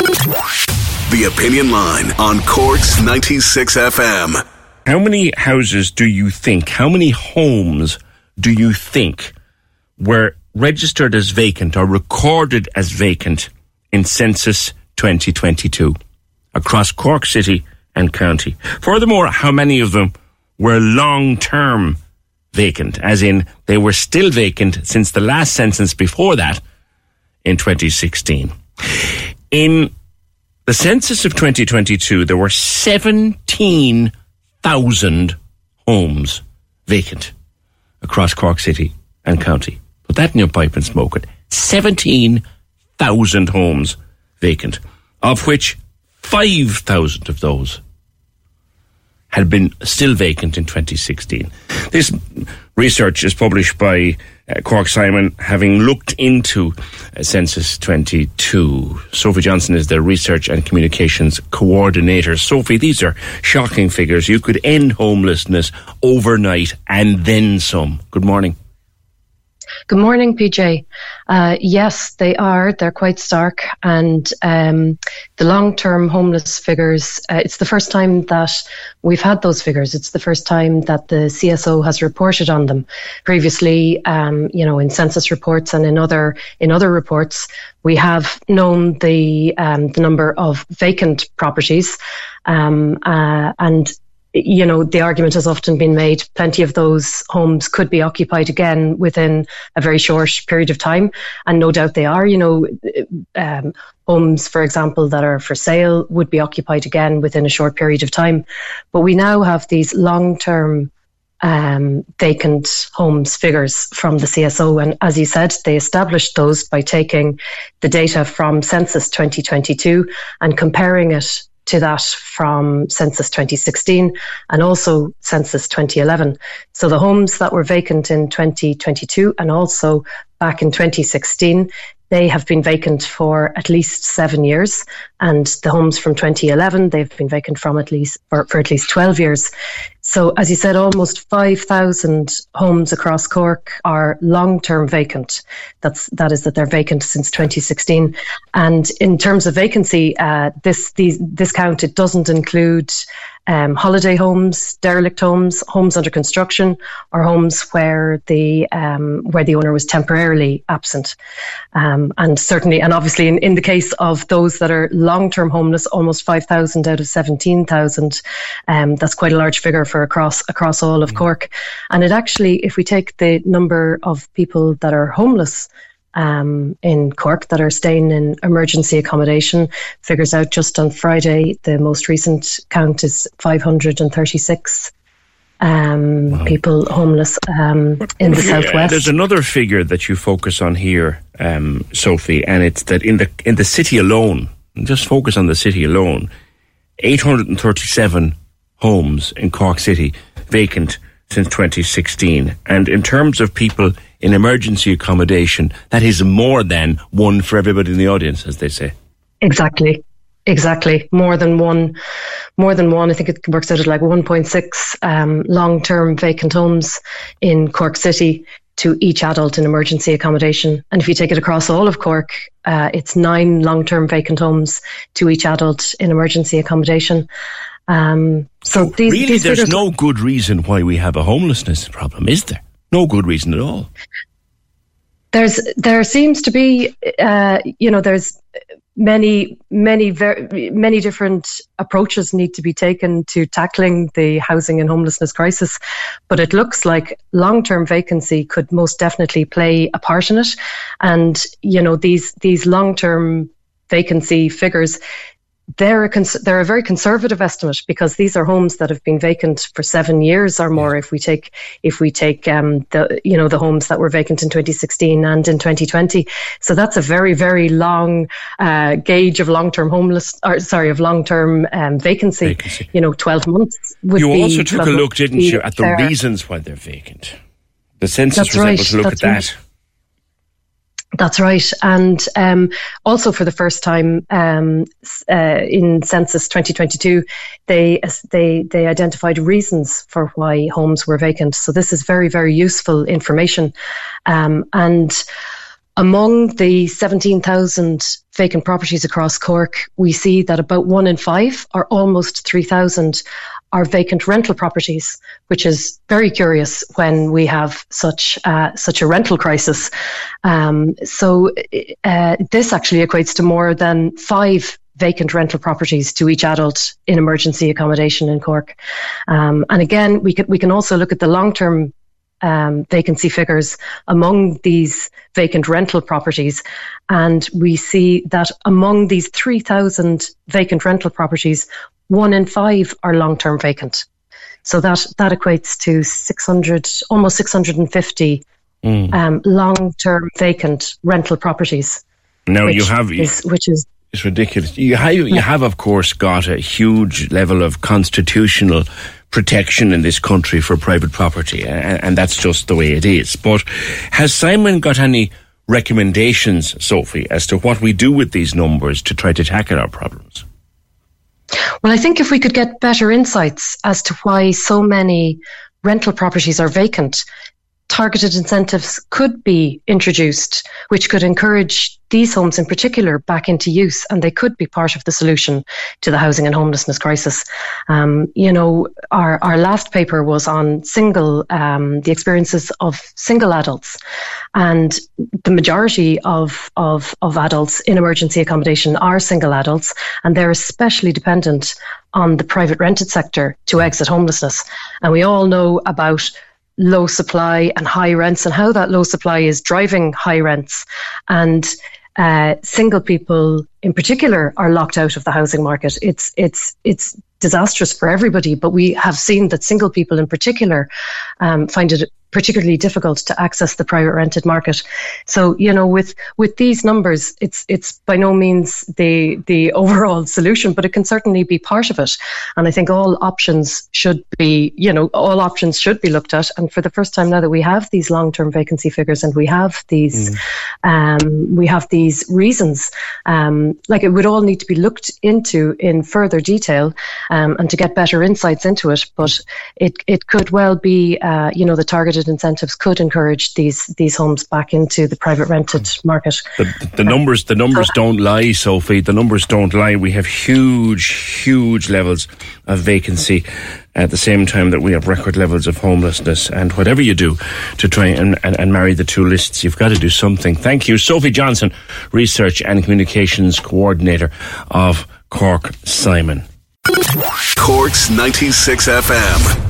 The Opinion Line on Corks 96 FM. How many houses do you think, how many homes do you think were registered as vacant or recorded as vacant in Census 2022 across Cork City and County? Furthermore, how many of them were long term vacant, as in they were still vacant since the last census before that in 2016? In the census of 2022, there were 17,000 homes vacant across Cork City and County. Put that in your pipe and smoke it. 17,000 homes vacant, of which 5,000 of those had been still vacant in 2016. This research is published by uh, Cork Simon, having looked into uh, Census 22. Sophie Johnson is the Research and Communications Coordinator. Sophie, these are shocking figures. You could end homelessness overnight and then some. Good morning. Good morning, PJ. Uh, yes, they are. They're quite stark. And um, the long term homeless figures, uh, it's the first time that we've had those figures. It's the first time that the CSO has reported on them. Previously, um, you know, in census reports and in other in other reports, we have known the um, the number of vacant properties, um, uh, and you know, the argument has often been made plenty of those homes could be occupied again within a very short period of time. And no doubt they are. You know, um, homes, for example, that are for sale would be occupied again within a short period of time. But we now have these long term um, vacant homes figures from the CSO. And as you said, they established those by taking the data from Census 2022 and comparing it to that from Census 2016 and also Census 2011. So the homes that were vacant in 2022 and also back in 2016, they have been vacant for at least seven years. And the homes from 2011, they've been vacant from at least for, for at least 12 years. So, as you said, almost 5,000 homes across Cork are long-term vacant. That's that is that they're vacant since 2016. And in terms of vacancy, uh, this these, this count it doesn't include um, holiday homes, derelict homes, homes under construction, or homes where the um, where the owner was temporarily absent. Um, and certainly, and obviously, in, in the case of those that are long-term homeless, almost 5,000 out of 17,000, um, that's quite a large figure for across across all of mm. Cork. And it actually, if we take the number of people that are homeless um, in Cork that are staying in emergency accommodation. Figures out just on Friday, the most recent count is 536 um, wow. people homeless um, in the southwest. There's another figure that you focus on here, um, Sophie, and it's that in the in the city alone, just focus on the city alone, 837 homes in Cork City vacant since 2016, and in terms of people in emergency accommodation, that is more than one for everybody in the audience, as they say. Exactly. Exactly. More than one, more than one. I think it works out at like 1.6 um, long term vacant homes in Cork City to each adult in emergency accommodation. And if you take it across all of Cork, uh, it's nine long term vacant homes to each adult in emergency accommodation. Um, so, these, really, these there's no good reason why we have a homelessness problem, is there? No good reason at all. There's there seems to be, uh, you know, there's many many very many different approaches need to be taken to tackling the housing and homelessness crisis but it looks like long-term vacancy could most definitely play a part in it and you know these these long-term vacancy figures they're a, cons- they're a very conservative estimate because these are homes that have been vacant for seven years or more. If we take if we take um, the you know the homes that were vacant in 2016 and in 2020, so that's a very very long uh, gauge of long term homeless or sorry of long term um, vacancy, vacancy, You know, 12 months. Would you also took a look, didn't you, at the fair. reasons why they're vacant. The census that's was right, able to look at right. that. That's right. And um, also for the first time um, uh, in Census 2022, they, they, they identified reasons for why homes were vacant. So this is very, very useful information. Um, and among the 17,000 vacant properties across Cork, we see that about one in five, or almost 3,000, are vacant rental properties, which is very curious when we have such uh, such a rental crisis. Um, so uh, this actually equates to more than five vacant rental properties to each adult in emergency accommodation in Cork. Um, and again, we can we can also look at the long term um, vacancy figures among these vacant rental properties. And we see that among these 3,000 vacant rental properties, one in five are long term vacant. So that, that equates to 600, almost 650 mm. um, long term vacant rental properties. Now you have is, which is it's ridiculous. You have, you have, of course, got a huge level of constitutional protection in this country for private property, and, and that's just the way it is. But has Simon got any recommendations, Sophie, as to what we do with these numbers to try to tackle our problems? Well, I think if we could get better insights as to why so many rental properties are vacant, targeted incentives could be introduced, which could encourage these homes in particular back into use, and they could be part of the solution to the housing and homelessness crisis. Um, you know, our, our last paper was on single, um, the experiences of single adults, and the majority of, of, of adults in emergency accommodation are single adults, and they're especially dependent on the private rented sector to exit homelessness. And we all know about low supply and high rents and how that low supply is driving high rents. And uh, single people in particular are locked out of the housing market. It's it's it's disastrous for everybody, but we have seen that single people in particular um, find it particularly difficult to access the private rented market. So, you know, with with these numbers, it's it's by no means the the overall solution, but it can certainly be part of it. And I think all options should be, you know, all options should be looked at. And for the first time now that we have these long term vacancy figures and we have these mm. um, we have these reasons, um, like it would all need to be looked into in further detail um, and to get better insights into it. But it it could well be, uh, you know, the targeted targeted incentives could encourage these these homes back into the private rented market. The, the numbers the numbers don't lie, Sophie. The numbers don't lie. We have huge, huge levels of vacancy at the same time that we have record levels of homelessness. And whatever you do to try and, and, and, marry the two lists, you've got to do something. Thank you. Sophie Johnson, Research and Communications Coordinator of Cork Simon. Cork's 96 FM.